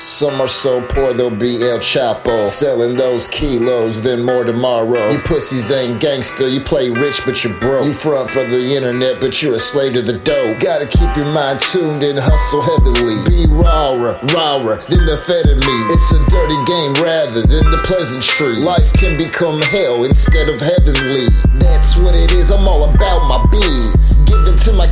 Some are so poor they'll be El Chapo. Selling those kilos, then more tomorrow. You pussies ain't gangster, you play rich but you're broke. You front for the internet but you're a slave to the dope. Gotta keep your mind tuned and hustle heavily. Be rawer, rawer than the amphetamine. It's a dirty game rather than the pleasant street. Life can become hell instead of heavenly. That's what it is, I'm all about my biz.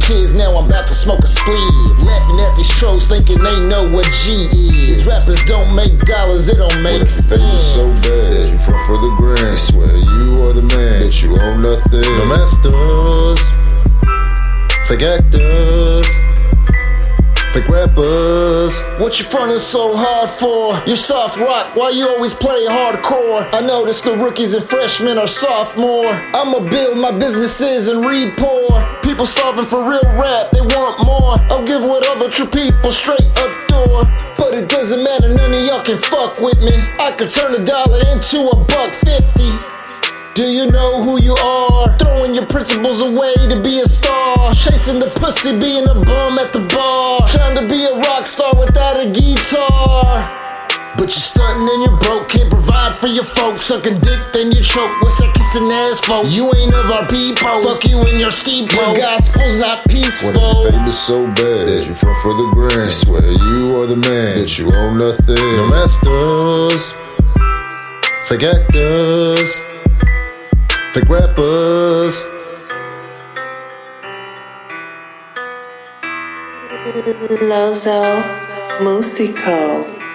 Giving to my kids, now I'm about to smoke a spleeve. Laughing at these trolls thinking they know what G is. These rappers don't make dollars, it don't make sense. so bad, you front for the grand. Swear you are the man, but you own nothing. No masters, fake actors, fake rappers. What you frontin' so hard for? You're soft rock, why you always play hardcore? I notice the rookies and freshmen are sophomore. I'ma build my businesses and read poor. People starving for real rap, they want more. I'll give what other true people straight up door. But it doesn't matter, none of y'all can fuck with me. I could turn a dollar into a buck fifty. Do you know who you are? Throwing your principles away to be a star. Chasing the pussy, being a bum at the bar. Trying to be a rock star without a guitar. But you're stunting and you're broke, can't provide for your folks. Sucking dick, then you choke. What's that kissing ass for? You ain't of our people. Fuck you and your steeple. Your gospel's not peaceful. Wanna be famous so bad that you front for the grand. Swear you are the man, but you own nothing. No masters, fake actors, fake rappers. Lozo Musico.